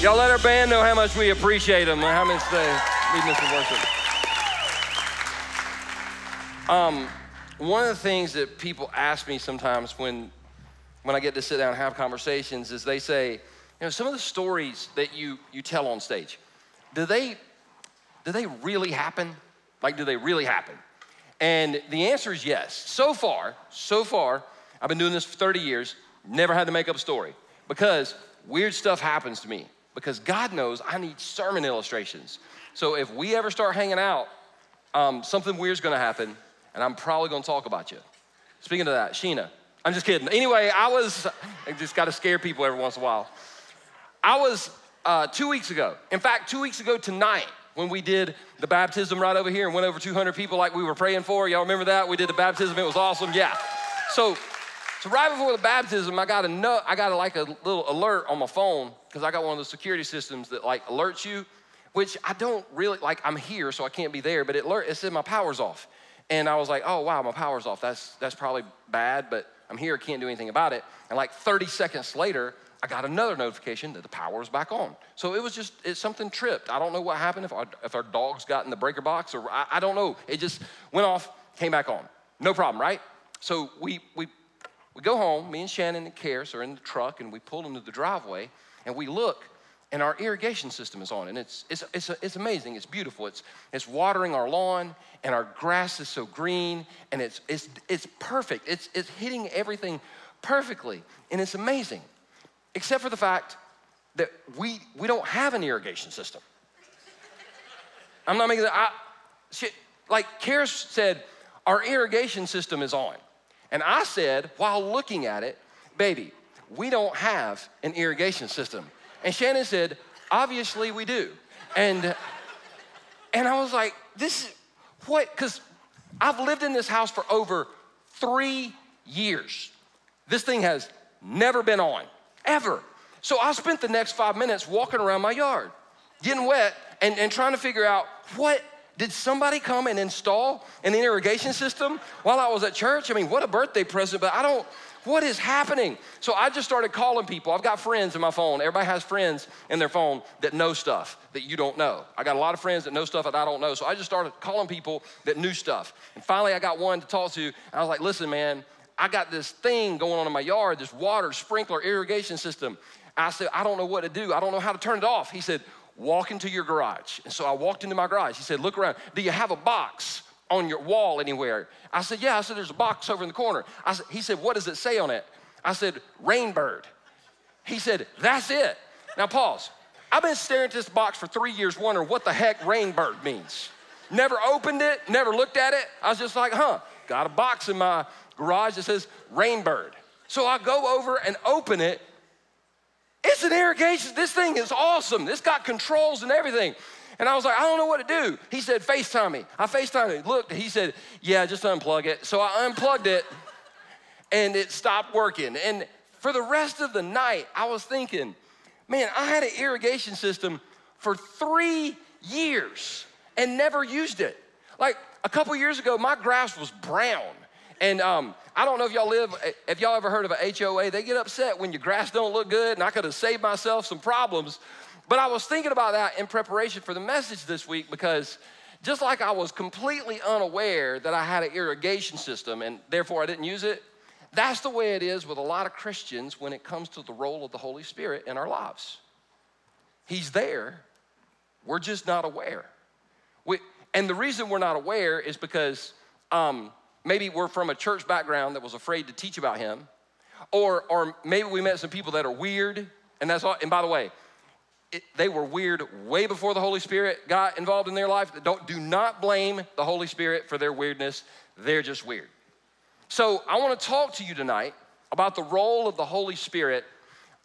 Y'all let our band know how much we appreciate them and how much they lead us in worship. Um, one of the things that people ask me sometimes when, when I get to sit down and have conversations is they say, you know, some of the stories that you, you tell on stage, do they, do they really happen? Like, do they really happen? And the answer is yes. So far, so far, I've been doing this for 30 years, never had to make up a story because weird stuff happens to me because God knows I need sermon illustrations. So if we ever start hanging out, um, something weird's gonna happen, and I'm probably gonna talk about you. Speaking of that, Sheena, I'm just kidding. Anyway, I was, I just gotta scare people every once in a while. I was uh, two weeks ago, in fact, two weeks ago tonight, when we did the baptism right over here and went over 200 people like we were praying for. Y'all remember that? We did the baptism, it was awesome. Yeah. So, so right before the baptism, I got a note, I got a, like a little alert on my phone because I got one of those security systems that like alerts you, which I don't really like. I'm here, so I can't be there, but it alert. It said my power's off, and I was like, oh wow, my power's off. That's that's probably bad, but I'm here, can't do anything about it. And like 30 seconds later, I got another notification that the power was back on. So it was just it, something tripped. I don't know what happened if our, if our dogs got in the breaker box or I, I don't know. It just went off, came back on. No problem, right? So we we we go home. Me and Shannon and Karis are in the truck, and we pull into the driveway and we look and our irrigation system is on and it's, it's, it's, it's amazing it's beautiful. It's, it's watering our lawn and our grass is so green and it's, it's, it's perfect. It's, it's hitting everything perfectly and it's amazing except for the fact that we, we don't have an irrigation system. I'm not making that I, she, like Karis said our irrigation system is on and i said while looking at it baby we don't have an irrigation system. And Shannon said, obviously we do. And, and I was like, this, is what? Because I've lived in this house for over three years. This thing has never been on, ever. So I spent the next five minutes walking around my yard, getting wet, and, and trying to figure out what did somebody come and install an irrigation system while I was at church? I mean, what a birthday present, but I don't, what is happening? So I just started calling people. I've got friends in my phone. Everybody has friends in their phone that know stuff that you don't know. I got a lot of friends that know stuff that I don't know. So I just started calling people that knew stuff. And finally, I got one to talk to. And I was like, listen, man, I got this thing going on in my yard, this water sprinkler irrigation system. I said, I don't know what to do. I don't know how to turn it off. He said, walk into your garage. And so I walked into my garage. He said, look around. Do you have a box? on your wall anywhere? I said, Yeah. I said, There's a box over in the corner. I said, he said, What does it say on it? I said, Rainbird. He said, That's it. Now, pause. I've been staring at this box for three years, wondering what the heck Rainbird means. Never opened it, never looked at it. I was just like, Huh, got a box in my garage that says Rainbird. So I go over and open it. It's an irrigation. This thing is awesome. This got controls and everything. And I was like, I don't know what to do. He said, FaceTime me. I FaceTimed him. Looked, he said, Yeah, just unplug it. So I unplugged it and it stopped working. And for the rest of the night, I was thinking, man, I had an irrigation system for three years and never used it. Like a couple years ago, my grass was brown. And um, I don't know if y'all live, if y'all ever heard of a HOA, they get upset when your grass don't look good, and I could have saved myself some problems but I was thinking about that in preparation for the message this week because just like I was completely unaware that I had an irrigation system and therefore I didn't use it, that's the way it is with a lot of Christians when it comes to the role of the Holy Spirit in our lives. He's there, we're just not aware. We, and the reason we're not aware is because um, maybe we're from a church background that was afraid to teach about Him, or, or maybe we met some people that are weird, and that's all. And by the way, it, they were weird way before the Holy Spirit got involved in their life. Don't, do not blame the Holy Spirit for their weirdness. They're just weird. So I want to talk to you tonight about the role of the Holy Spirit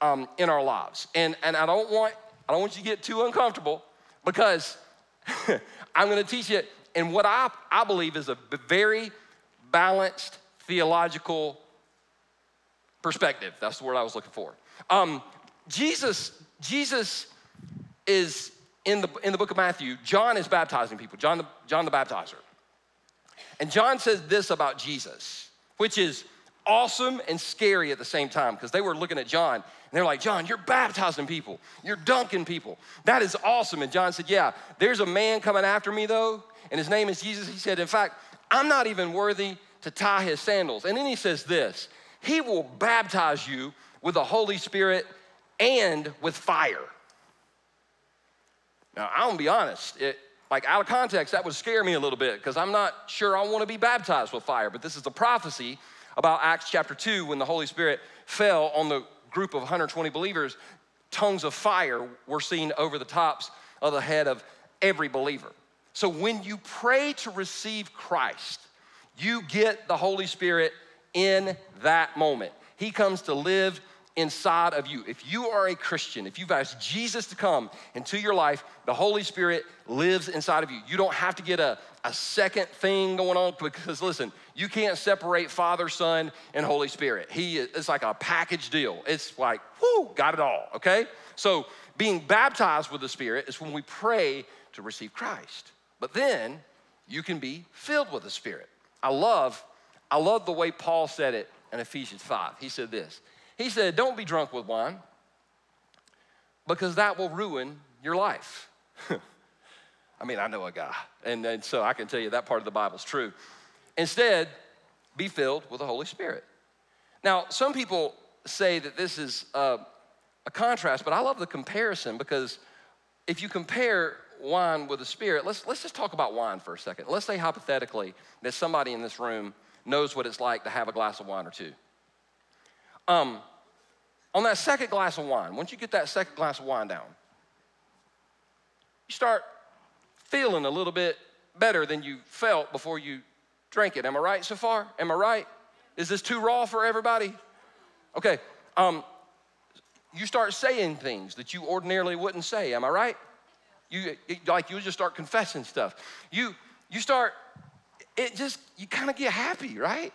um, in our lives. And, and I don't want I don't want you to get too uncomfortable because I'm going to teach you in what I, I believe is a very balanced theological perspective. That's the word I was looking for. Um, Jesus, Jesus is in the, in the book of Matthew, John is baptizing people, John the, John the baptizer. And John says this about Jesus, which is awesome and scary at the same time because they were looking at John and they're like, John, you're baptizing people, you're dunking people. That is awesome. And John said, Yeah, there's a man coming after me though, and his name is Jesus. He said, In fact, I'm not even worthy to tie his sandals. And then he says this He will baptize you with the Holy Spirit and with fire. Now, I'm gonna be honest, it, like out of context, that would scare me a little bit because I'm not sure I wanna be baptized with fire. But this is a prophecy about Acts chapter 2 when the Holy Spirit fell on the group of 120 believers. Tongues of fire were seen over the tops of the head of every believer. So when you pray to receive Christ, you get the Holy Spirit in that moment. He comes to live inside of you. If you are a Christian, if you've asked Jesus to come into your life, the Holy Spirit lives inside of you. You don't have to get a, a second thing going on because listen, you can't separate Father, Son, and Holy Spirit. He it's like a package deal. It's like, whoo, got it all, okay? So being baptized with the Spirit is when we pray to receive Christ. But then you can be filled with the Spirit. I love, I love the way Paul said it in Ephesians 5. He said this. He said, Don't be drunk with wine because that will ruin your life. I mean, I know a guy, and, and so I can tell you that part of the Bible is true. Instead, be filled with the Holy Spirit. Now, some people say that this is a, a contrast, but I love the comparison because if you compare wine with the Spirit, let's, let's just talk about wine for a second. Let's say hypothetically that somebody in this room knows what it's like to have a glass of wine or two. Um, on that second glass of wine, once you get that second glass of wine down, you start feeling a little bit better than you felt before you drank it. Am I right so far? Am I right? Is this too raw for everybody? Okay. Um, you start saying things that you ordinarily wouldn't say. Am I right? You like you just start confessing stuff. You you start it just you kind of get happy, right?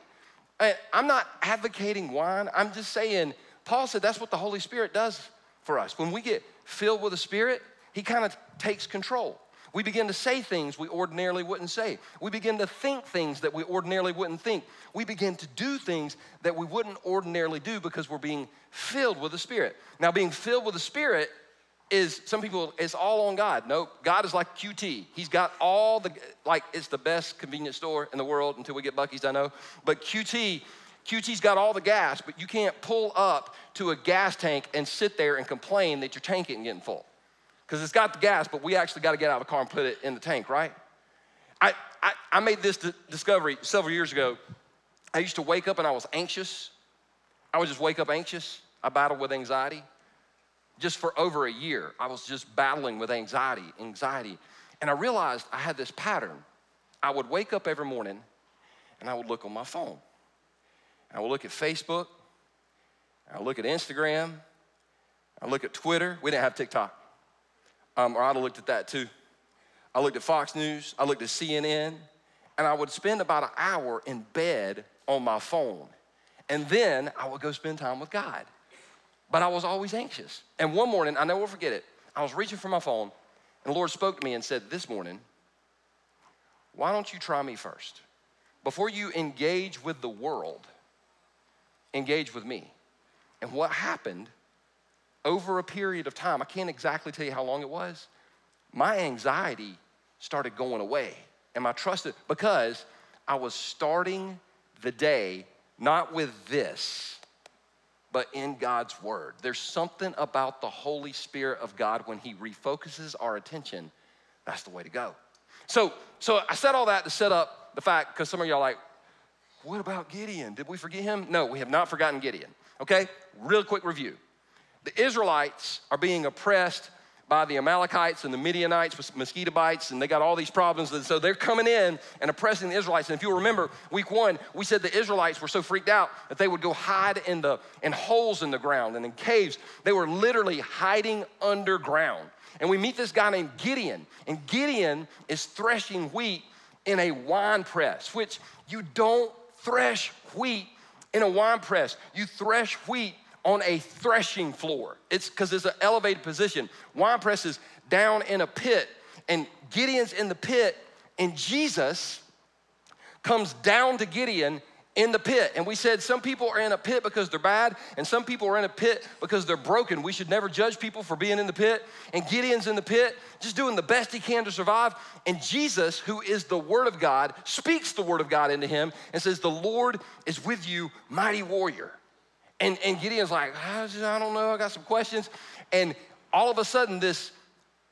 Uh, I'm not advocating wine. I'm just saying, Paul said that's what the Holy Spirit does for us. When we get filled with the Spirit, He kind of takes control. We begin to say things we ordinarily wouldn't say. We begin to think things that we ordinarily wouldn't think. We begin to do things that we wouldn't ordinarily do because we're being filled with the Spirit. Now, being filled with the Spirit is some people it's all on God. No, God is like QT. He's got all the like it's the best convenience store in the world until we get Buc-ee's, I know. But QT, QT's got all the gas, but you can't pull up to a gas tank and sit there and complain that your tank isn't getting full. Because it's got the gas, but we actually got to get out of the car and put it in the tank, right? I, I, I made this d- discovery several years ago. I used to wake up and I was anxious. I would just wake up anxious. I battled with anxiety just for over a year, I was just battling with anxiety, anxiety. And I realized I had this pattern. I would wake up every morning and I would look on my phone. I would look at Facebook, I would look at Instagram, I look at Twitter. We didn't have TikTok, um, or I'd have looked at that too. I looked at Fox News, I looked at CNN, and I would spend about an hour in bed on my phone. And then I would go spend time with God but I was always anxious. And one morning, I never forget it, I was reaching for my phone, and the Lord spoke to me and said, This morning, why don't you try me first? Before you engage with the world, engage with me. And what happened over a period of time, I can't exactly tell you how long it was, my anxiety started going away. And my trust, because I was starting the day not with this, but in God's Word. There's something about the Holy Spirit of God when He refocuses our attention. That's the way to go. So, so I said all that to set up the fact, because some of y'all like, what about Gideon? Did we forget him? No, we have not forgotten Gideon. Okay, real quick review. The Israelites are being oppressed by the Amalekites and the Midianites with mosquito bites, and they got all these problems. And so they're coming in and oppressing the Israelites. And if you remember, week one, we said the Israelites were so freaked out that they would go hide in the in holes in the ground and in caves. They were literally hiding underground. And we meet this guy named Gideon, and Gideon is threshing wheat in a wine press, which you don't thresh wheat in a wine press. You thresh wheat on a threshing floor. It's because it's an elevated position. Wine press is down in a pit, and Gideon's in the pit, and Jesus comes down to Gideon in the pit. And we said some people are in a pit because they're bad, and some people are in a pit because they're broken. We should never judge people for being in the pit. And Gideon's in the pit, just doing the best he can to survive. And Jesus, who is the Word of God, speaks the Word of God into him and says, The Lord is with you, mighty warrior. And, and Gideon's like, ah, I don't know, I got some questions. And all of a sudden, this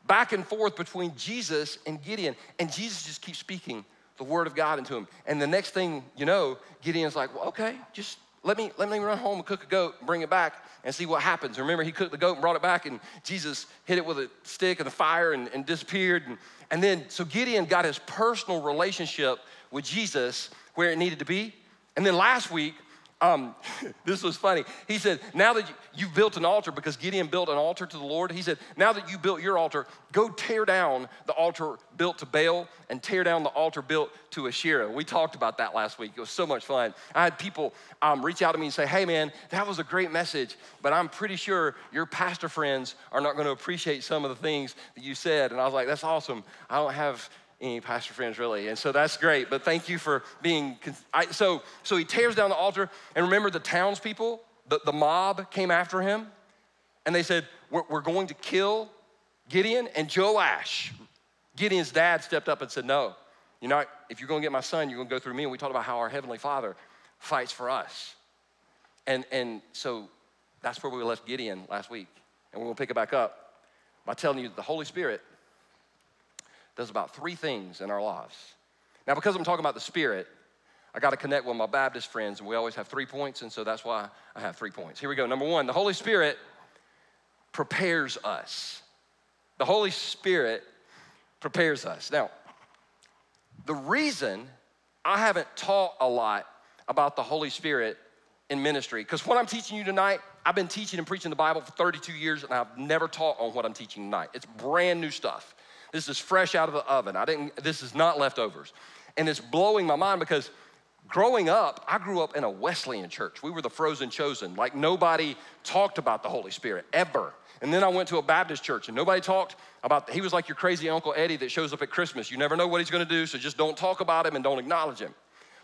back and forth between Jesus and Gideon, and Jesus just keeps speaking the word of God into him. And the next thing you know, Gideon's like, well, okay, just let me let me run home and cook a goat, and bring it back, and see what happens. Remember, he cooked the goat and brought it back, and Jesus hit it with a stick and the fire and, and disappeared. And, and then so Gideon got his personal relationship with Jesus where it needed to be. And then last week, um, this was funny. He said, Now that you, have built an altar, because Gideon built an altar to the Lord, he said, Now that you built your altar, go tear down the altar built to Baal and tear down the altar built to Asherah. We talked about that last week. It was so much fun. I had people um, reach out to me and say, Hey, man, that was a great message, but I'm pretty sure your pastor friends are not going to appreciate some of the things that you said. And I was like, That's awesome. I don't have any pastor friends really. And so that's great but thank you for being I, so so he tears down the altar and remember the townspeople the, the mob came after him and they said we're, we're going to kill gideon and joash. Gideon's dad stepped up and said no you're not if you're going to get my son you're going to go through me. And we talked about how our heavenly father fights for us. And and so that's where we left gideon last week. And we're going to pick it back up by telling you that the holy spirit does about three things in our lives. Now, because I'm talking about the Spirit, I got to connect with my Baptist friends, and we always have three points, and so that's why I have three points. Here we go. Number one, the Holy Spirit prepares us. The Holy Spirit prepares us. Now, the reason I haven't taught a lot about the Holy Spirit in ministry, because what I'm teaching you tonight, I've been teaching and preaching the Bible for 32 years, and I've never taught on what I'm teaching tonight. It's brand new stuff. This is fresh out of the oven. I didn't, this is not leftovers. And it's blowing my mind because growing up, I grew up in a Wesleyan church. We were the frozen chosen. Like nobody talked about the Holy Spirit ever. And then I went to a Baptist church and nobody talked about, he was like your crazy Uncle Eddie that shows up at Christmas. You never know what he's gonna do, so just don't talk about him and don't acknowledge him.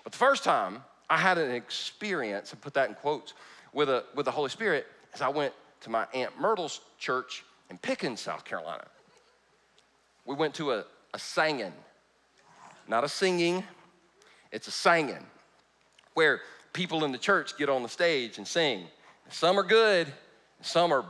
But the first time I had an experience, and put that in quotes, with, a, with the Holy Spirit as I went to my Aunt Myrtle's church in Pickens, South Carolina we went to a, a singing, not a singing, it's a singing, where people in the church get on the stage and sing. Some are good, some are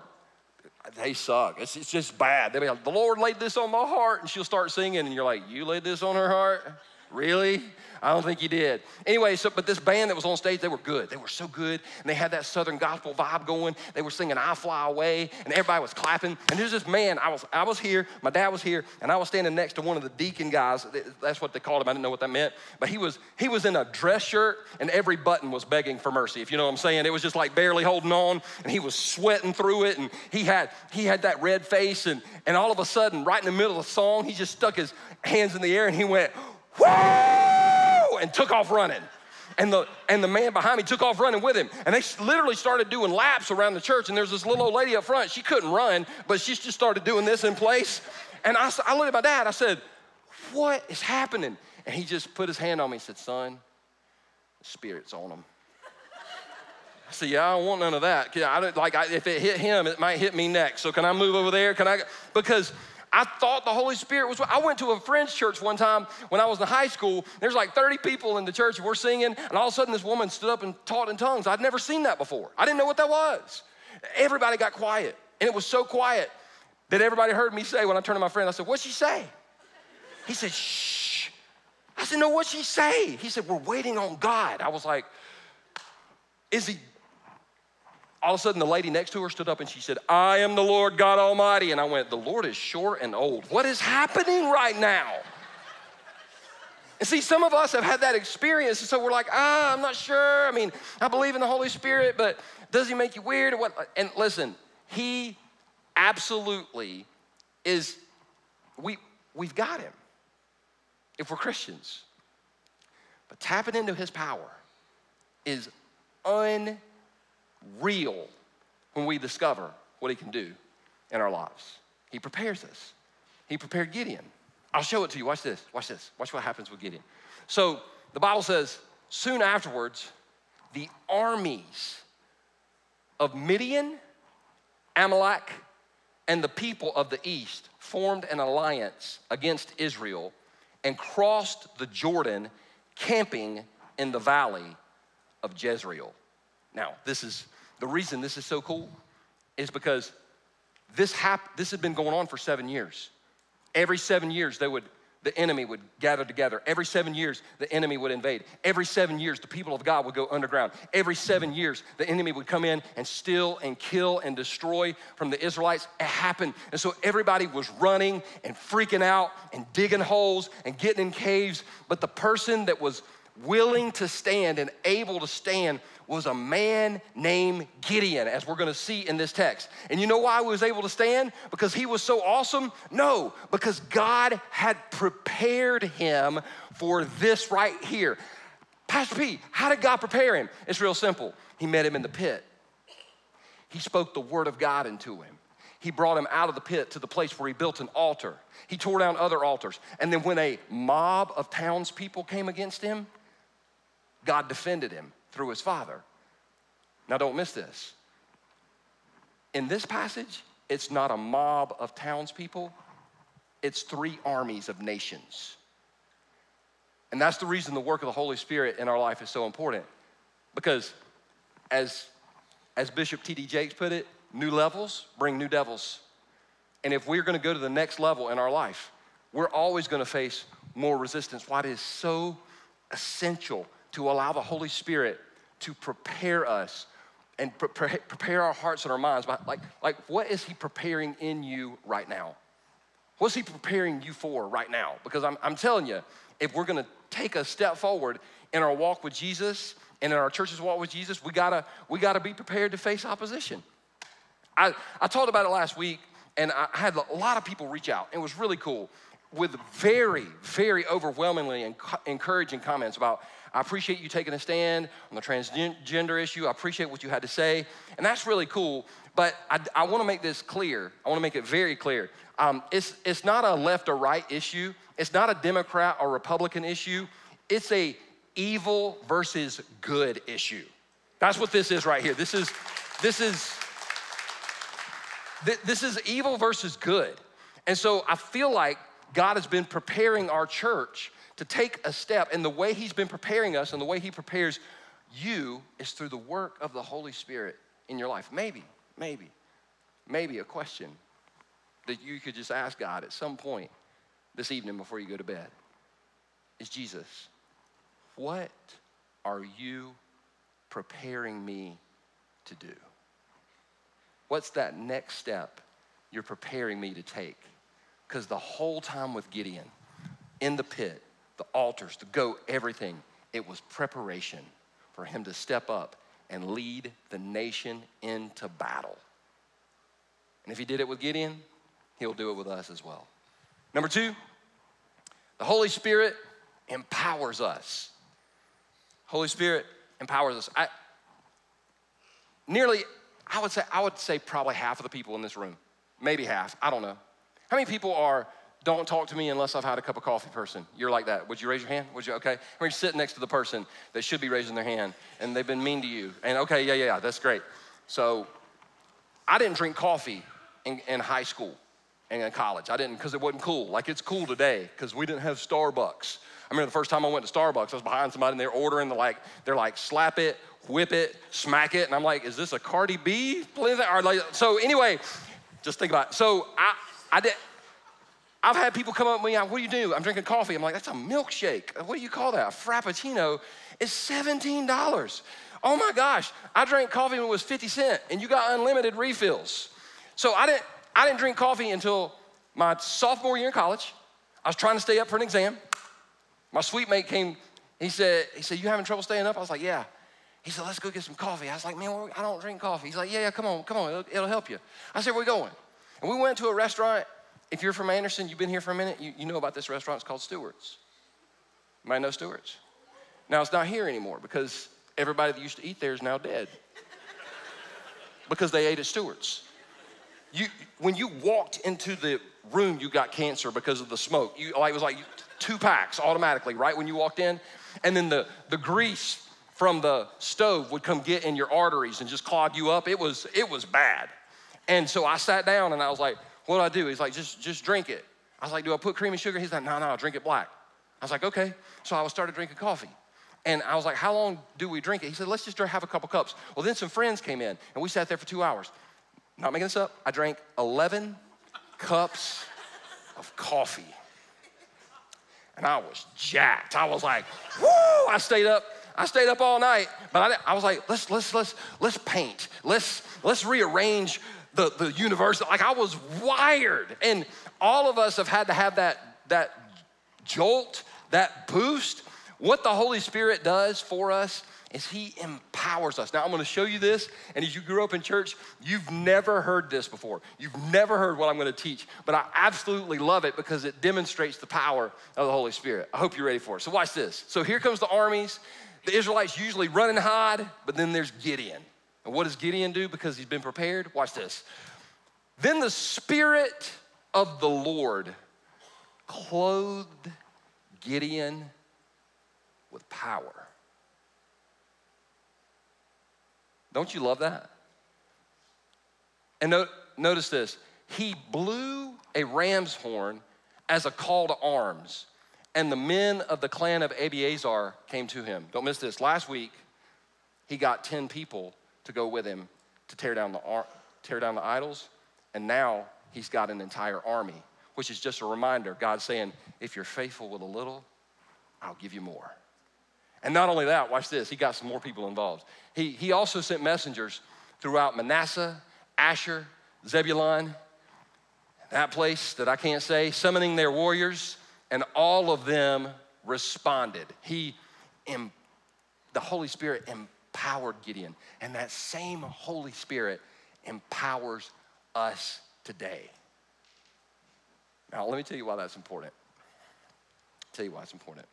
they suck. It's, it's just bad. They be like, the Lord laid this on my heart, and she'll start singing, and you're like, you laid this on her heart? Really? I don't think he did. Anyway, so but this band that was on stage, they were good. They were so good, and they had that southern gospel vibe going. They were singing "I Fly Away," and everybody was clapping. And there's this man. I was I was here. My dad was here, and I was standing next to one of the deacon guys. That's what they called him. I didn't know what that meant, but he was he was in a dress shirt, and every button was begging for mercy. If you know what I'm saying, it was just like barely holding on, and he was sweating through it, and he had he had that red face, and and all of a sudden, right in the middle of the song, he just stuck his hands in the air, and he went, "Whoa!" and took off running. And the, and the man behind me took off running with him. And they literally started doing laps around the church. And there's this little old lady up front. She couldn't run, but she just started doing this in place. And I, I looked at my dad. I said, What is happening? And he just put his hand on me and said, Son, the Spirit's on him. I said, Yeah, I don't want none of that. I don't, like, I, if it hit him, it might hit me next. So can I move over there? Can I? Because I thought the Holy Spirit was. I went to a friend's church one time when I was in high school. There's like 30 people in the church, and we're singing, and all of a sudden this woman stood up and taught in tongues. I'd never seen that before. I didn't know what that was. Everybody got quiet, and it was so quiet that everybody heard me say when I turned to my friend, I said, What'd she say? He said, Shh. I said, No, what'd she say? He said, We're waiting on God. I was like, Is he all of a sudden the lady next to her stood up and she said, I am the Lord God Almighty. And I went, The Lord is short and old. What is happening right now? And see, some of us have had that experience, and so we're like, ah, I'm not sure. I mean, I believe in the Holy Spirit, but does he make you weird? What? And listen, he absolutely is, we, we've got him if we're Christians. But tapping into his power is un real when we discover what he can do in our lives. He prepares us. He prepared Gideon. I'll show it to you. Watch this. Watch this. Watch what happens with Gideon. So the Bible says, soon afterwards, the armies of Midian, Amalek, and the people of the east formed an alliance against Israel and crossed the Jordan, camping in the valley of Jezreel. Now, this is the reason this is so cool is because this hap- this had been going on for seven years. Every seven years, they would the enemy would gather together. Every seven years, the enemy would invade. Every seven years, the people of God would go underground. Every seven years, the enemy would come in and steal and kill and destroy from the Israelites. It happened. And so everybody was running and freaking out and digging holes and getting in caves. But the person that was willing to stand and able to stand was a man named Gideon, as we're gonna see in this text. And you know why he was able to stand? Because he was so awesome? No, because God had prepared him for this right here. Pastor P, how did God prepare him? It's real simple. He met him in the pit, he spoke the word of God into him. He brought him out of the pit to the place where he built an altar. He tore down other altars. And then, when a mob of townspeople came against him, God defended him through his father. Now, don't miss this. In this passage, it's not a mob of townspeople, it's three armies of nations. And that's the reason the work of the Holy Spirit in our life is so important. Because, as, as Bishop T.D. Jakes put it, new levels bring new devils. And if we're gonna go to the next level in our life, we're always gonna face more resistance. Why it is so essential to allow the Holy Spirit to prepare us and prepare, prepare our hearts and our minds. Like, like, what is He preparing in you right now? What's He preparing you for right now? Because I'm, I'm telling you, if we're gonna take a step forward in our walk with Jesus and in our church's walk with Jesus, we gotta, we gotta be prepared to face opposition. I, I talked about it last week, and I had a lot of people reach out. It was really cool with very, very overwhelmingly encouraging comments about I appreciate you taking a stand on the transgender issue. I appreciate what you had to say. And that's really cool. But I, I want to make this clear. I want to make it very clear. Um, it's, it's not a left or right issue, it's not a Democrat or Republican issue. It's a evil versus good issue. That's what this is right here. This is, this is, this is evil versus good. And so I feel like God has been preparing our church to take a step. And the way He's been preparing us and the way He prepares you is through the work of the Holy Spirit in your life. Maybe, maybe, maybe a question that you could just ask God at some point this evening before you go to bed is Jesus, what are you preparing me to do? What's that next step you're preparing me to take? Because the whole time with Gideon in the pit, the altars, the goat, everything. It was preparation for him to step up and lead the nation into battle. And if he did it with Gideon, he'll do it with us as well. Number two, the Holy Spirit empowers us. Holy Spirit empowers us. I, nearly, I would say, I would say probably half of the people in this room, maybe half, I don't know. How many people are don't talk to me unless I've had a cup of coffee person. You're like that. Would you raise your hand? Would you? Okay. Or you sit next to the person that should be raising their hand and they've been mean to you. And okay, yeah, yeah, yeah, that's great. So I didn't drink coffee in, in high school and in college. I didn't because it wasn't cool. Like it's cool today because we didn't have Starbucks. I remember the first time I went to Starbucks, I was behind somebody and they're ordering the like, they're like, slap it, whip it, smack it. And I'm like, is this a Cardi B? Or like, so anyway, just think about it. So I, I did, I've had people come up to me, what do you do? I'm drinking coffee. I'm like, that's a milkshake. What do you call that? A frappuccino is $17. Oh my gosh, I drank coffee when it was 50 cents and you got unlimited refills. So I didn't, I didn't drink coffee until my sophomore year in college. I was trying to stay up for an exam. My suite mate came, he said, he said, you having trouble staying up? I was like, yeah. He said, let's go get some coffee. I was like, man, I don't drink coffee. He's like, yeah, yeah, come on, come on, it'll, it'll help you. I said, where we going? And we went to a restaurant if you're from Anderson, you've been here for a minute, you, you know about this restaurant. It's called Stewart's. Might know Stewart's. Now it's not here anymore because everybody that used to eat there is now dead because they ate at Stewart's. You, when you walked into the room, you got cancer because of the smoke. You, it was like two packs automatically, right when you walked in. and then the, the grease from the stove would come get in your arteries and just clog you up. It was, it was bad. And so I sat down and I was like, what do I do? He's like, just, just drink it. I was like, do I put cream and sugar? He's like, no, no, I'll drink it black. I was like, okay. So I started drinking coffee. And I was like, how long do we drink it? He said, let's just have a couple cups. Well, then some friends came in and we sat there for two hours. Not making this up, I drank 11 cups of coffee. And I was jacked. I was like, whoo! I stayed up. I stayed up all night, but I, I was like, let's let's let's let's paint. Let's let's rearrange the, the universe. Like I was wired. And all of us have had to have that that jolt, that boost. What the Holy Spirit does for us is he empowers us. Now, I'm gonna show you this, and as you grew up in church, you've never heard this before. You've never heard what I'm gonna teach, but I absolutely love it because it demonstrates the power of the Holy Spirit. I hope you're ready for it. So, watch this. So, here comes the armies. The Israelites usually run and hide, but then there's Gideon. And what does Gideon do because he's been prepared? Watch this. Then the Spirit of the Lord clothed Gideon with power Don't you love that? And no, notice this he blew a ram's horn as a call to arms, and the men of the clan of Abiezer came to him. Don't miss this. Last week, he got 10 people to go with him to tear down the, tear down the idols, and now he's got an entire army, which is just a reminder God saying, if you're faithful with a little, I'll give you more. And not only that, watch this, he got some more people involved. He, he also sent messengers throughout Manasseh, Asher, Zebulun, that place that I can't say, summoning their warriors, and all of them responded. He, the Holy Spirit empowered Gideon, and that same Holy Spirit empowers us today. Now, let me tell you why that's important. I'll tell you why it's important.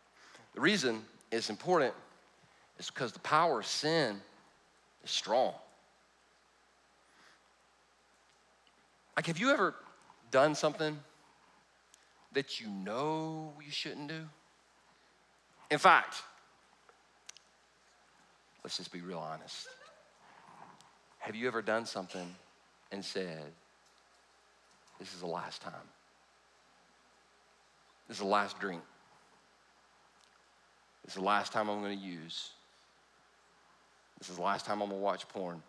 The reason it's important is because the power of sin is strong. Like, have you ever done something that you know you shouldn't do? In fact, let's just be real honest. Have you ever done something and said, This is the last time? This is the last drink. This is the last time I'm going to use. This is the last time I'm going to watch porn.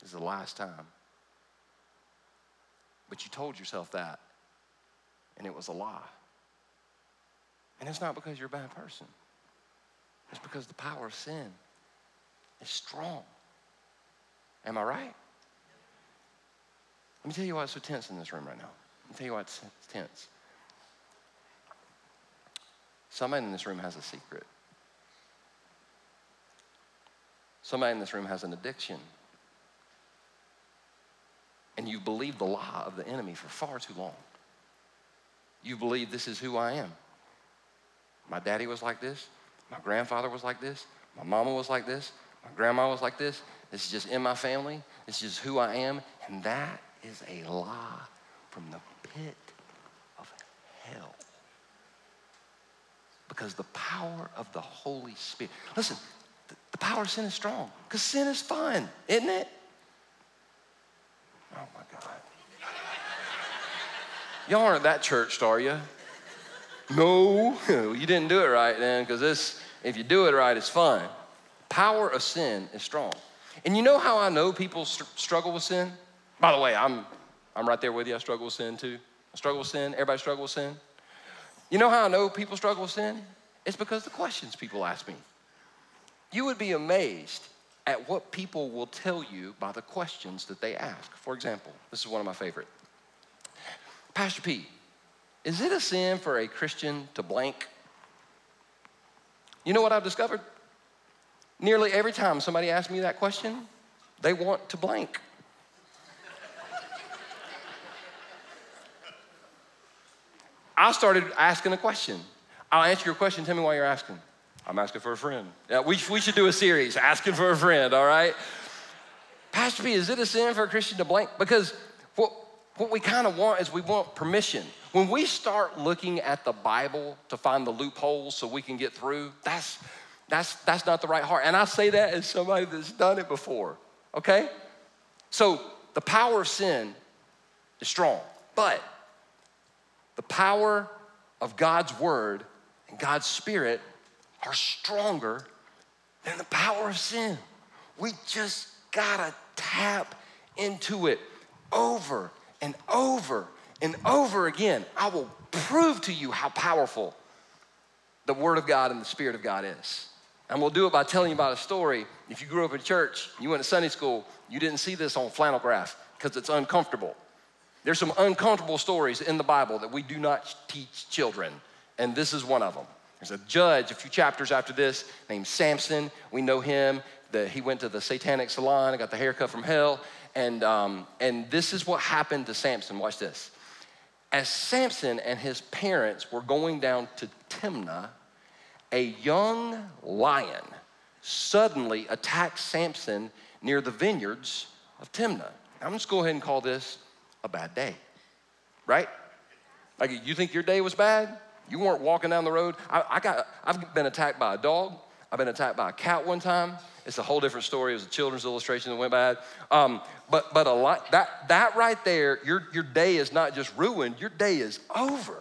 This is the last time. But you told yourself that, and it was a lie. And it's not because you're a bad person, it's because the power of sin is strong. Am I right? Let me tell you why it's so tense in this room right now. Let me tell you why it's tense. Somebody in this room has a secret. Somebody in this room has an addiction. And you've believed the lie of the enemy for far too long. You believe this is who I am. My daddy was like this. My grandfather was like this. My mama was like this. My grandma was like this. This is just in my family. This is just who I am. And that is a lie from the pit of hell because the power of the Holy Spirit. Listen, the, power of sin is strong because sin is fun, isn't it? Oh my God. Y'all aren't that churched, are you? No, you didn't do it right then because this, if you do it right, it's fun. Power of sin is strong. And you know how I know people st- struggle with sin? By the way, I'm, I'm right there with you. I struggle with sin too. I struggle with sin. Everybody struggle with sin. You know how I know people struggle with sin? It's because the questions people ask me. You would be amazed at what people will tell you by the questions that they ask. For example, this is one of my favorite. Pastor P, is it a sin for a Christian to blank? You know what I've discovered? Nearly every time somebody asks me that question, they want to blank. I started asking a question. I'll answer your question. Tell me why you're asking. I'm asking for a friend. Yeah, we, we should do a series, asking for a friend, all right? Pastor P, is it a sin for a Christian to blank? Because what, we kind of want is we want permission. When we start looking at the Bible to find the loopholes so we can get through, that's, that's, that's not the right heart. And I say that as somebody that's done it before, okay? So the power of sin is strong, but the power of God's word and God's spirit are stronger than the power of sin. We just gotta tap into it over and over and over again. I will prove to you how powerful the Word of God and the Spirit of God is. And we'll do it by telling you about a story. If you grew up in church, you went to Sunday school, you didn't see this on flannel graph because it's uncomfortable. There's some uncomfortable stories in the Bible that we do not teach children, and this is one of them. There's a judge a few chapters after this named Samson. We know him. The, he went to the satanic salon and got the haircut from hell. And, um, and this is what happened to Samson. Watch this. As Samson and his parents were going down to Timnah, a young lion suddenly attacked Samson near the vineyards of Timnah. I'm just go ahead and call this a bad day, right? Like you think your day was bad? You weren't walking down the road. I, I got, I've been attacked by a dog. I've been attacked by a cat one time. It's a whole different story. It was a children's illustration that went bad. Um, but but a lot that that right there, your your day is not just ruined. Your day is over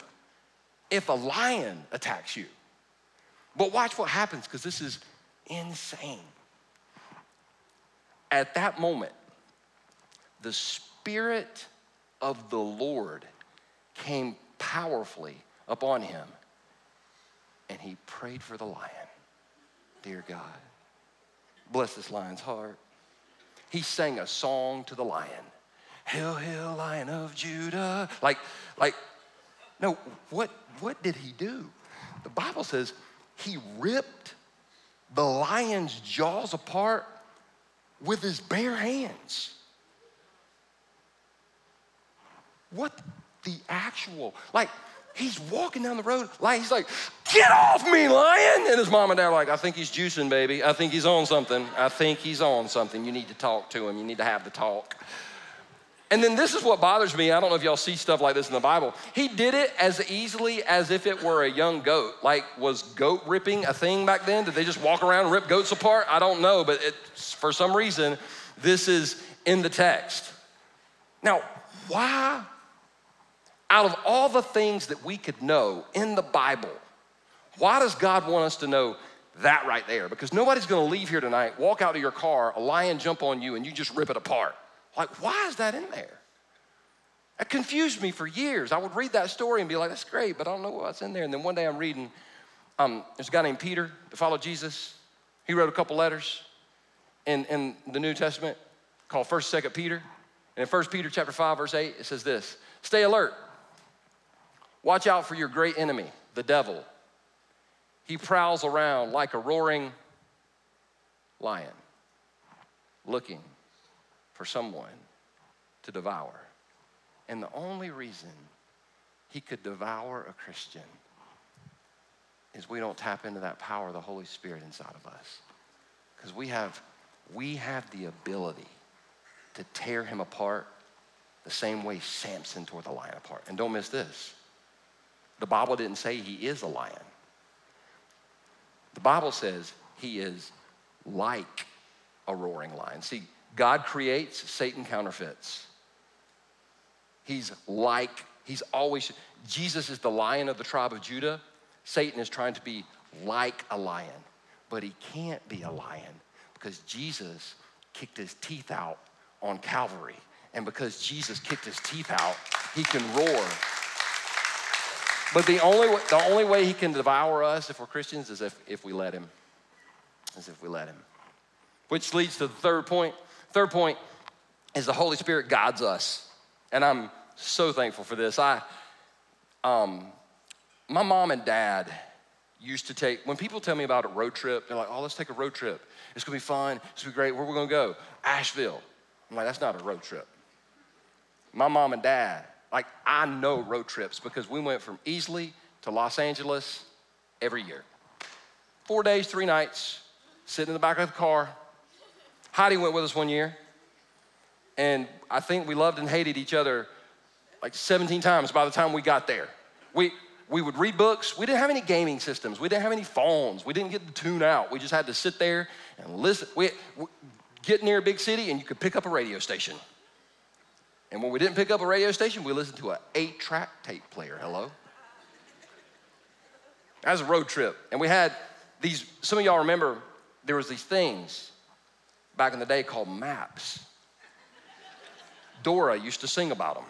if a lion attacks you. But watch what happens because this is insane. At that moment, the spirit of the Lord came powerfully upon him, and he prayed for the lion. Dear God, bless this lion's heart. He sang a song to the lion. Hail, hail, lion of Judah. Like, like, no, what, what did he do? The Bible says he ripped the lion's jaws apart with his bare hands. What the actual, like, he's walking down the road, like, he's like, get off me, lion. And his mom and dad are like, I think he's juicing, baby. I think he's on something. I think he's on something. You need to talk to him. You need to have the talk. And then this is what bothers me. I don't know if y'all see stuff like this in the Bible. He did it as easily as if it were a young goat. Like, was goat ripping a thing back then? Did they just walk around and rip goats apart? I don't know, but it, for some reason, this is in the text. Now, why, out of all the things that we could know in the Bible, why does God want us to know that right there? Because nobody's gonna leave here tonight, walk out of your car, a lion jump on you, and you just rip it apart. Like, why is that in there? That confused me for years. I would read that story and be like, that's great, but I don't know what's in there. And then one day I'm reading, um, there's a guy named Peter to follow Jesus. He wrote a couple letters in, in the New Testament called 1st, 2nd Peter. And in 1 Peter chapter 5, verse 8, it says this Stay alert. Watch out for your great enemy, the devil. He prowls around like a roaring lion, looking for someone to devour. And the only reason he could devour a Christian is we don't tap into that power of the Holy Spirit inside of us. Because we have, we have the ability to tear him apart the same way Samson tore the lion apart. And don't miss this. The Bible didn't say he is a lion. The Bible says he is like a roaring lion. See, God creates, Satan counterfeits. He's like, he's always, Jesus is the lion of the tribe of Judah. Satan is trying to be like a lion, but he can't be a lion because Jesus kicked his teeth out on Calvary. And because Jesus kicked his teeth out, he can roar. But the only, the only way he can devour us if we're Christians is if, if we let him. Is if we let him. Which leads to the third point. Third point is the Holy Spirit guides us. And I'm so thankful for this. I, um, my mom and dad used to take, when people tell me about a road trip, they're like, oh, let's take a road trip. It's gonna be fun, it's gonna be great. Where we gonna go? Asheville. I'm like, that's not a road trip. My mom and dad, like, I know road trips because we went from Easley to Los Angeles every year. Four days, three nights, sitting in the back of the car, Heidi went with us one year, and I think we loved and hated each other like 17 times by the time we got there. We, we would read books. We didn't have any gaming systems. We didn't have any phones. We didn't get to tune out. We just had to sit there and listen. We, we get near a big city and you could pick up a radio station. And when we didn't pick up a radio station, we listened to an eight track tape player. Hello? That was a road trip. And we had these, some of y'all remember there was these things back in the day called maps. Dora used to sing about them.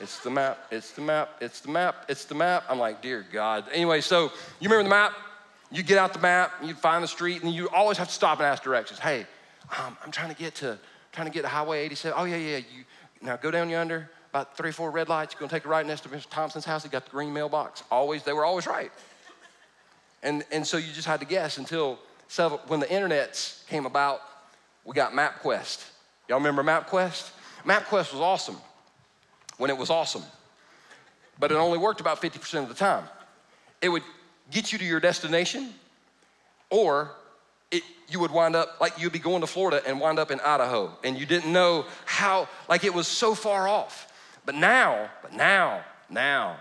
It's the map, it's the map, it's the map, it's the map. I'm like, dear God. Anyway, so you remember the map? You get out the map, you find the street, and you always have to stop and ask directions. Hey, um, I'm trying to get to trying to get to Highway 87. Oh yeah, yeah. You now go down yonder, about three or four red lights. You're gonna take a right next to Mr. Thompson's house. He got the green mailbox. Always, they were always right. And and so you just had to guess until several, when the internets came about. We got MapQuest. Y'all remember MapQuest? MapQuest was awesome when it was awesome, but it only worked about 50% of the time. It would get you to your destination, or it, you would wind up like you'd be going to Florida and wind up in Idaho, and you didn't know how, like it was so far off. But now, but now, now,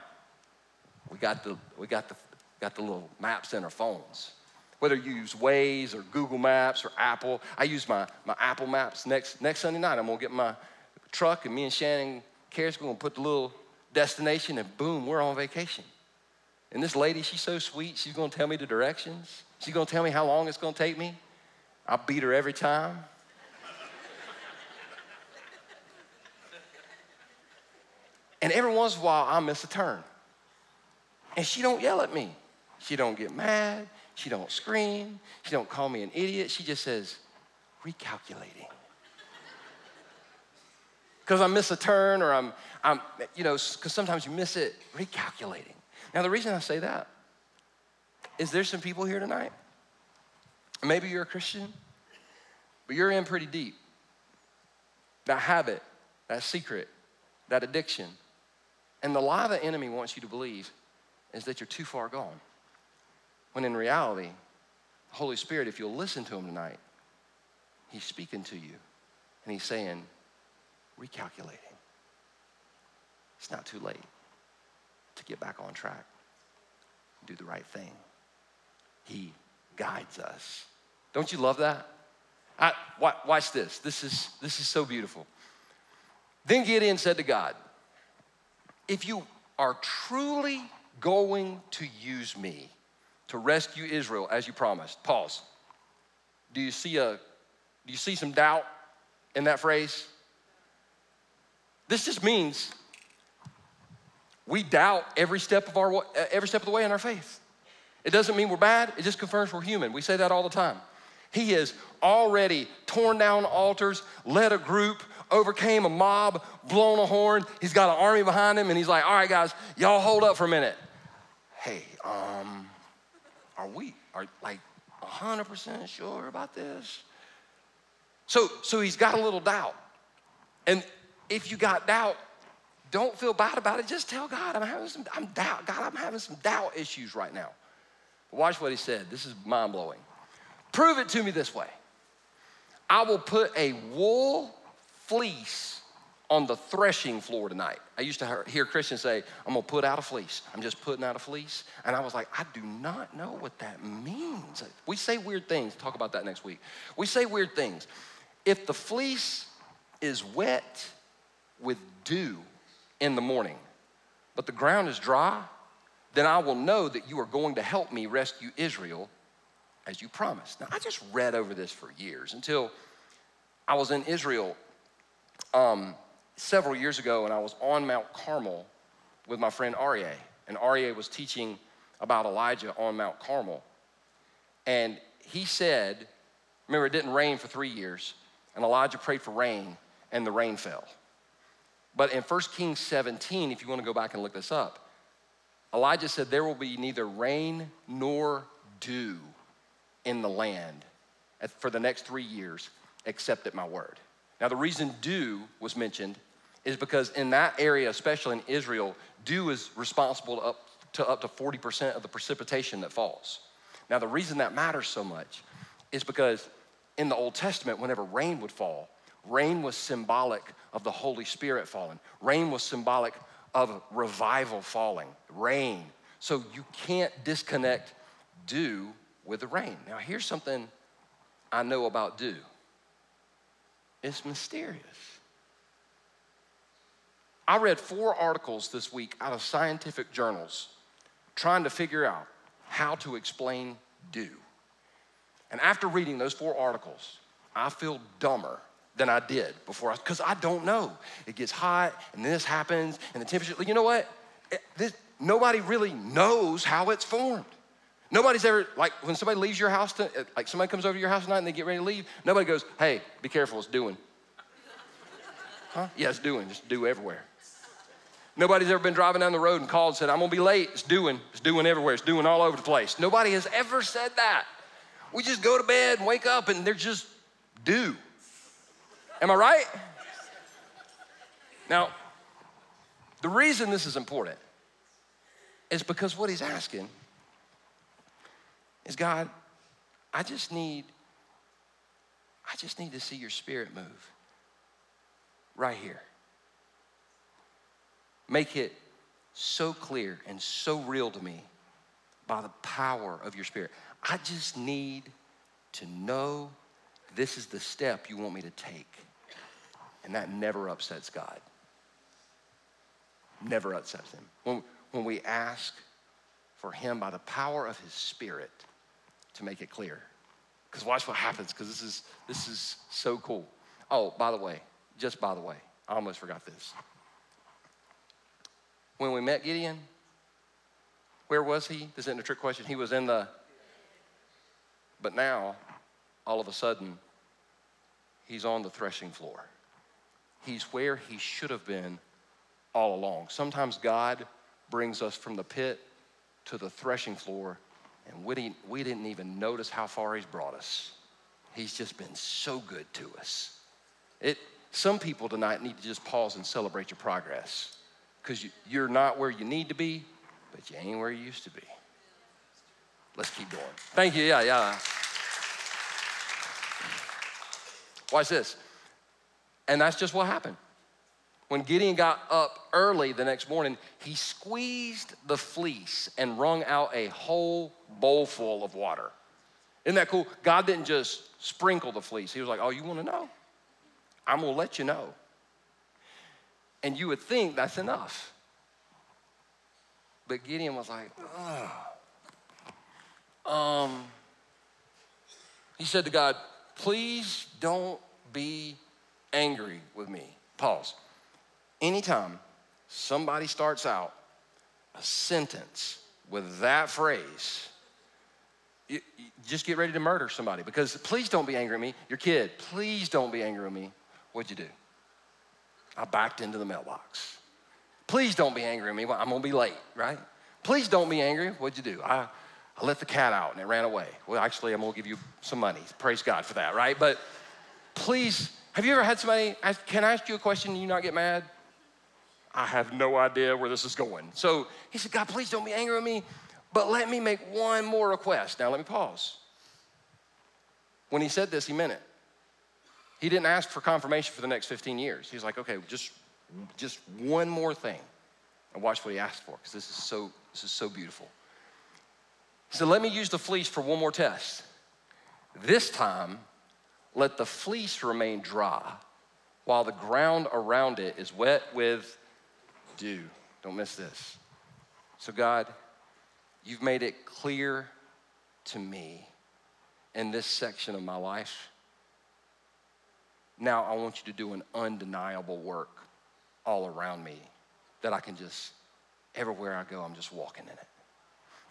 we got the we got the got the little maps in our phones. Whether you use Waze or Google Maps or Apple, I use my, my Apple Maps. Next next Sunday night, I'm gonna get my truck and me and Shannon Karis gonna put the little destination and boom, we're on vacation. And this lady, she's so sweet. She's gonna tell me the directions. She's gonna tell me how long it's gonna take me. I'll beat her every time. and every once in a while, I miss a turn. And she don't yell at me. She don't get mad. She don't scream. She don't call me an idiot. She just says, recalculating. Because I miss a turn or I'm, I'm you know, because sometimes you miss it, recalculating. Now, the reason I say that is there some people here tonight. Maybe you're a Christian, but you're in pretty deep. That habit, that secret, that addiction. And the lie the enemy wants you to believe is that you're too far gone. When in reality, the Holy Spirit, if you'll listen to him tonight, he's speaking to you and he's saying, recalculating. It's not too late to get back on track, do the right thing. He guides us. Don't you love that? I, watch this. This is, this is so beautiful. Then Gideon said to God, If you are truly going to use me to rescue Israel as you promised, pause. Do you see a do you see some doubt in that phrase? This just means we doubt every step of our every step of the way in our faith. It doesn't mean we're bad, it just confirms we're human. We say that all the time. He has already torn down altars, led a group, overcame a mob, blown a horn. He's got an army behind him, and he's like, all right, guys, y'all hold up for a minute. Hey, um, are we are like 100% sure about this? So, so he's got a little doubt. And if you got doubt, don't feel bad about it. Just tell God, I'm having some, I'm doubt. God, I'm having some doubt issues right now. Watch what he said. This is mind blowing. Prove it to me this way I will put a wool fleece on the threshing floor tonight. I used to hear Christians say, I'm gonna put out a fleece. I'm just putting out a fleece. And I was like, I do not know what that means. We say weird things. Talk about that next week. We say weird things. If the fleece is wet with dew in the morning, but the ground is dry, then I will know that you are going to help me rescue Israel as you promised. Now, I just read over this for years until I was in Israel um, several years ago and I was on Mount Carmel with my friend Aryeh. And Aryeh was teaching about Elijah on Mount Carmel. And he said, remember, it didn't rain for three years, and Elijah prayed for rain, and the rain fell. But in 1 Kings 17, if you want to go back and look this up, Elijah said, There will be neither rain nor dew in the land for the next three years, except at my word. Now, the reason dew was mentioned is because in that area, especially in Israel, dew is responsible up to, up to 40% of the precipitation that falls. Now, the reason that matters so much is because in the Old Testament, whenever rain would fall, rain was symbolic of the Holy Spirit falling. Rain was symbolic of revival falling, rain. So you can't disconnect dew with the rain. Now, here's something I know about dew it's mysterious. I read four articles this week out of scientific journals trying to figure out how to explain dew. And after reading those four articles, I feel dumber than I did before, because I, I, don't know. It gets hot, and this happens, and the temperature, you know what? It, this, nobody really knows how it's formed. Nobody's ever, like, when somebody leaves your house, to, uh, like, somebody comes over to your house tonight and they get ready to leave, nobody goes, hey, be careful, it's doing. Huh? Yeah, it's doing, just dew everywhere. Nobody's ever been driving down the road and called and said, I'm gonna be late. It's doing, it's doing everywhere, it's doing all over the place. Nobody has ever said that. We just go to bed and wake up and they're just dew. Am I right? Now, the reason this is important is because what he's asking is God, I just need, I just need to see your spirit move right here. Make it so clear and so real to me by the power of your spirit. I just need to know this is the step you want me to take. And that never upsets God. Never upsets him. When, when we ask for him by the power of his spirit to make it clear. Because watch what happens, because this is this is so cool. Oh, by the way, just by the way, I almost forgot this. When we met Gideon, where was he? This isn't a trick question. He was in the but now, all of a sudden, he's on the threshing floor. He's where he should have been all along. Sometimes God brings us from the pit to the threshing floor, and we didn't, we didn't even notice how far he's brought us. He's just been so good to us. It, some people tonight need to just pause and celebrate your progress because you, you're not where you need to be, but you ain't where you used to be. Let's keep going. Thank you. Yeah, yeah. Watch this. And that's just what happened. When Gideon got up early the next morning, he squeezed the fleece and wrung out a whole bowl full of water. Isn't that cool? God didn't just sprinkle the fleece. He was like, Oh, you wanna know? I'm gonna let you know. And you would think that's enough. But Gideon was like, Ugh. Um, he said to God, please don't be angry with me. Pause. Anytime somebody starts out a sentence with that phrase, you, you just get ready to murder somebody because please don't be angry at me. Your kid, please don't be angry with me. What'd you do? I backed into the mailbox. Please don't be angry at me. I'm gonna be late, right? Please don't be angry. What'd you do? I I let the cat out and it ran away. Well, actually, I'm gonna give you some money. Praise God for that, right? But please, have you ever had somebody, ask, can I ask you a question and you not get mad? I have no idea where this is going. So he said, God, please don't be angry with me, but let me make one more request. Now, let me pause. When he said this, he meant it. He didn't ask for confirmation for the next 15 years. He's like, okay, just, just one more thing. And watch what he asked for, because this is so, this is so beautiful. So let me use the fleece for one more test. This time, let the fleece remain dry while the ground around it is wet with dew. Don't miss this. So, God, you've made it clear to me in this section of my life. Now, I want you to do an undeniable work all around me that I can just, everywhere I go, I'm just walking in it.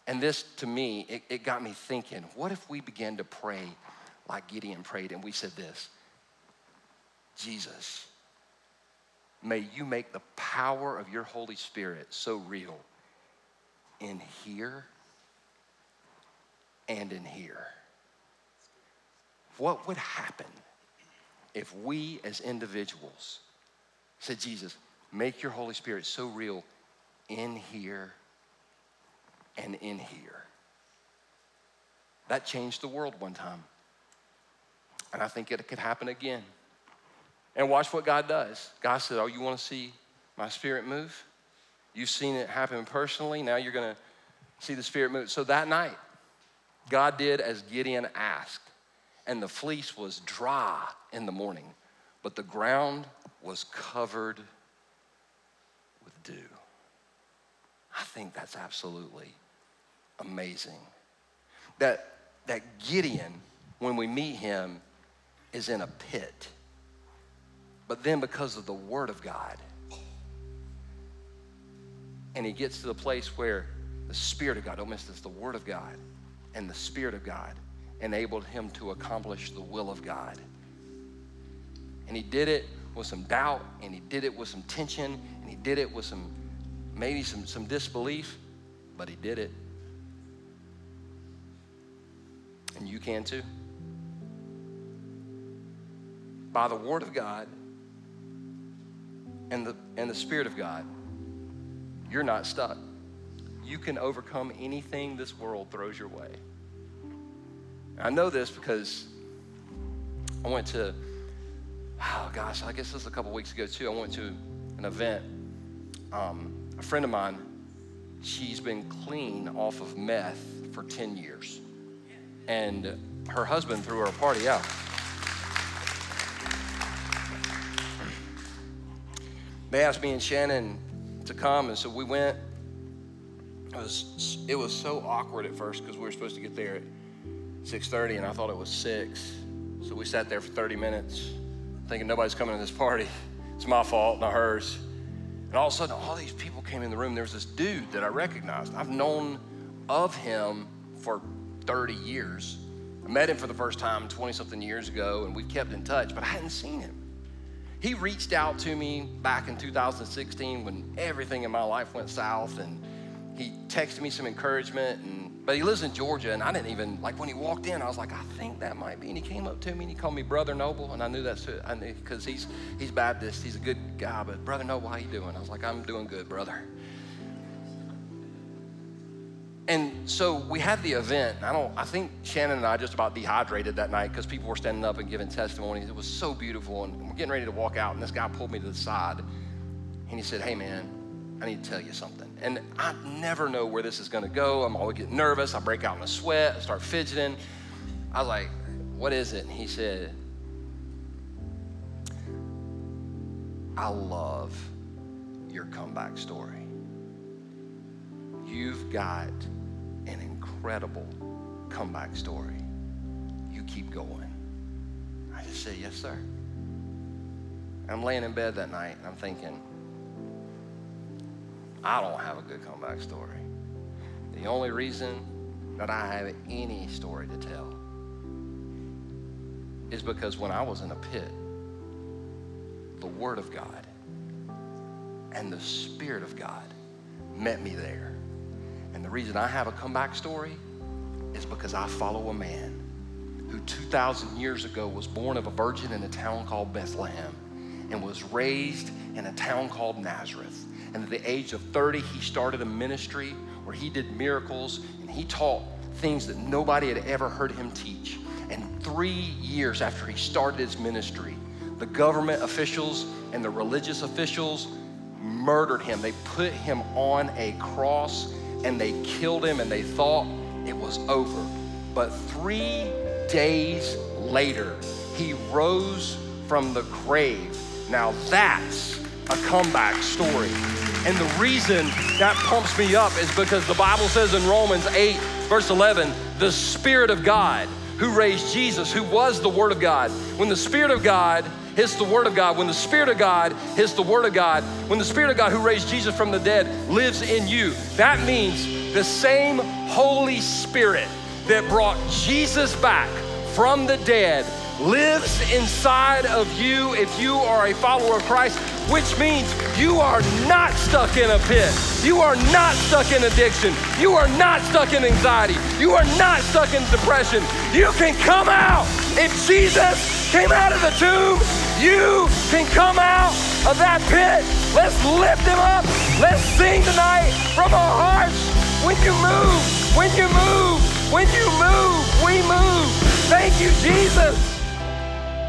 And this, to me, it, it got me thinking what if we began to pray like Gideon prayed and we said this Jesus, may you make the power of your Holy Spirit so real in here and in here. What would happen if we as individuals said, Jesus, make your Holy Spirit so real in here and in here. That changed the world one time. And I think it could happen again. And watch what God does. God said, Oh, you want to see my spirit move? You've seen it happen personally. Now you're going to see the spirit move. So that night, God did as Gideon asked, and the fleece was dry in the morning, but the ground was covered with dew. I think that's absolutely amazing. That, that Gideon, when we meet him, is in a pit. But then, because of the Word of God, and he gets to the place where the Spirit of God, don't miss this, the Word of God and the Spirit of God enabled him to accomplish the will of God. And he did it with some doubt, and he did it with some tension, and he did it with some maybe some, some disbelief, but he did it. And you can too. By the Word of God and the, and the Spirit of God, you're not stuck. You can overcome anything this world throws your way. I know this because I went to, oh gosh, I guess this was a couple weeks ago too. I went to an event. Um, a friend of mine, she's been clean off of meth for 10 years. And her husband threw her a party out. They asked me and Shannon to come, and so we went. It was, it was so awkward at first because we were supposed to get there at 6.30 and I thought it was 6. So we sat there for 30 minutes thinking nobody's coming to this party. It's my fault, not hers. And all of a sudden, all these people came in the room. There was this dude that I recognized. I've known of him for 30 years. I met him for the first time 20 something years ago, and we've kept in touch, but I hadn't seen him. He reached out to me back in 2016 when everything in my life went south, and he texted me some encouragement and but he lives in Georgia, and I didn't even like when he walked in. I was like, I think that might be. And he came up to me and he called me Brother Noble, and I knew that's knew because he's he's Baptist. He's a good guy. But Brother Noble, how you doing? I was like, I'm doing good, brother. And so we had the event. I don't. I think Shannon and I just about dehydrated that night because people were standing up and giving testimonies. It was so beautiful, and we're getting ready to walk out, and this guy pulled me to the side, and he said, "Hey, man, I need to tell you something. And I never know where this is gonna go. I'm always getting nervous. I break out in a sweat. I start fidgeting. I was like, What is it? And he said, I love your comeback story. You've got an incredible comeback story. You keep going. I just said, Yes, sir. I'm laying in bed that night and I'm thinking, I don't have a good comeback story. The only reason that I have any story to tell is because when I was in a pit, the Word of God and the Spirit of God met me there. And the reason I have a comeback story is because I follow a man who 2,000 years ago was born of a virgin in a town called Bethlehem and was raised in a town called Nazareth. And at the age of 30, he started a ministry where he did miracles and he taught things that nobody had ever heard him teach. And three years after he started his ministry, the government officials and the religious officials murdered him. They put him on a cross and they killed him and they thought it was over. But three days later, he rose from the grave. Now that's a comeback story. And the reason that pumps me up is because the Bible says in Romans 8, verse 11, the Spirit of God who raised Jesus, who was the Word of God, when the Spirit of God hits the Word of God, when the Spirit of God hits the Word of God, when the Spirit of God who raised Jesus from the dead lives in you, that means the same Holy Spirit that brought Jesus back from the dead lives inside of you if you are a follower of Christ, which means you are not stuck in a pit. You are not stuck in addiction. You are not stuck in anxiety. You are not stuck in depression. You can come out. If Jesus came out of the tomb, you can come out of that pit. Let's lift him up. Let's sing tonight from our hearts. When you move, when you move, when you move, we move. Thank you, Jesus.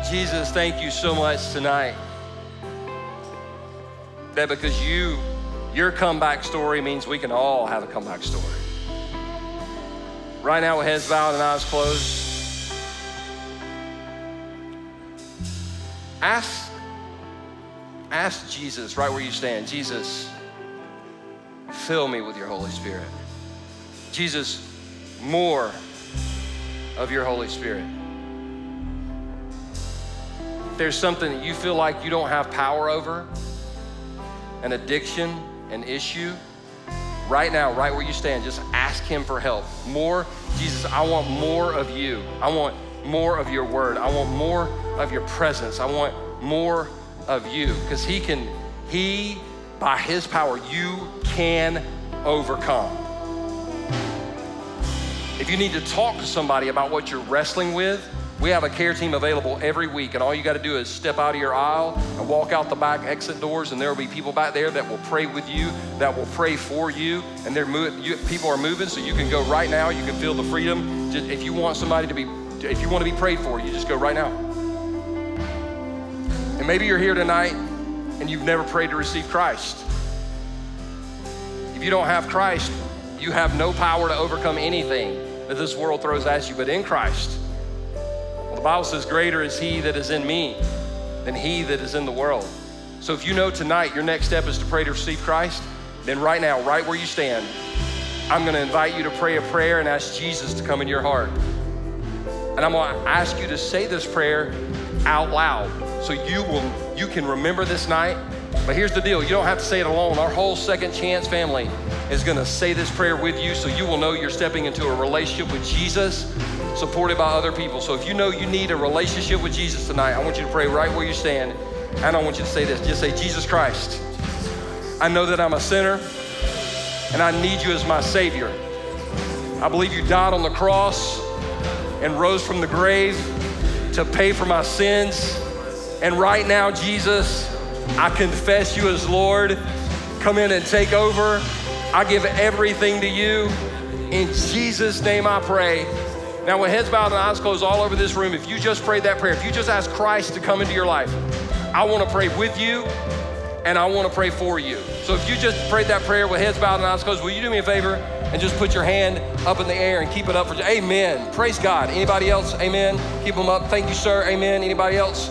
Jesus, thank you so much tonight. That because you, your comeback story means we can all have a comeback story. Right now, with heads bowed and eyes closed, ask, ask Jesus right where you stand Jesus, fill me with your Holy Spirit. Jesus, more of your Holy Spirit. If there's something that you feel like you don't have power over, an addiction, an issue, right now, right where you stand, just ask Him for help. More, Jesus, I want more of you. I want more of your word. I want more of your presence. I want more of you because He can, He, by His power, you can overcome. If you need to talk to somebody about what you're wrestling with, we have a care team available every week, and all you got to do is step out of your aisle and walk out the back exit doors, and there will be people back there that will pray with you, that will pray for you, and they're mo- you, people are moving, so you can go right now. You can feel the freedom. Just, if you want somebody to be, if you want to be prayed for, you just go right now. And maybe you're here tonight and you've never prayed to receive Christ. If you don't have Christ, you have no power to overcome anything that this world throws at you, but in Christ the Bible says, Greater is He that is in me than He that is in the world. So if you know tonight your next step is to pray to receive Christ, then right now, right where you stand, I'm gonna invite you to pray a prayer and ask Jesus to come in your heart. And I'm gonna ask you to say this prayer out loud so you will you can remember this night. But here's the deal, you don't have to say it alone. Our whole second chance family is gonna say this prayer with you so you will know you're stepping into a relationship with Jesus supported by other people. So if you know you need a relationship with Jesus tonight, I want you to pray right where you stand. And I want you to say this just say, Jesus Christ, I know that I'm a sinner and I need you as my Savior. I believe you died on the cross and rose from the grave to pay for my sins. And right now, Jesus, I confess you as Lord. Come in and take over. I give everything to you. In Jesus' name I pray. Now, with heads bowed and eyes closed all over this room, if you just prayed that prayer, if you just asked Christ to come into your life, I want to pray with you and I want to pray for you. So if you just prayed that prayer with heads bowed and eyes closed, will you do me a favor and just put your hand up in the air and keep it up for Amen. Praise God. Anybody else? Amen. Keep them up. Thank you, sir. Amen. Anybody else?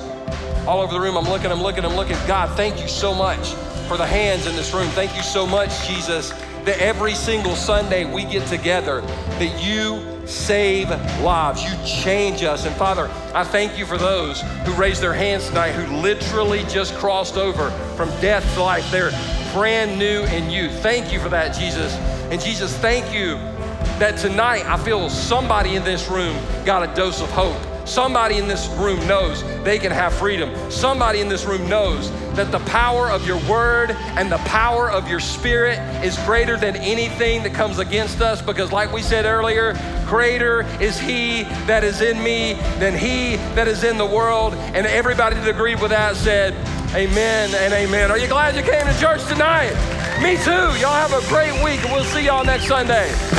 All over the room, I'm looking, I'm looking, I'm looking. God, thank you so much for the hands in this room. Thank you so much, Jesus, that every single Sunday we get together, that you save lives. You change us. And Father, I thank you for those who raised their hands tonight who literally just crossed over from death to life. They're brand new in you. Thank you for that, Jesus. And Jesus, thank you that tonight I feel somebody in this room got a dose of hope. Somebody in this room knows they can have freedom. Somebody in this room knows that the power of your word and the power of your spirit is greater than anything that comes against us because, like we said earlier, greater is he that is in me than he that is in the world. And everybody that agreed with that said, Amen and amen. Are you glad you came to church tonight? Me too. Y'all have a great week and we'll see y'all next Sunday.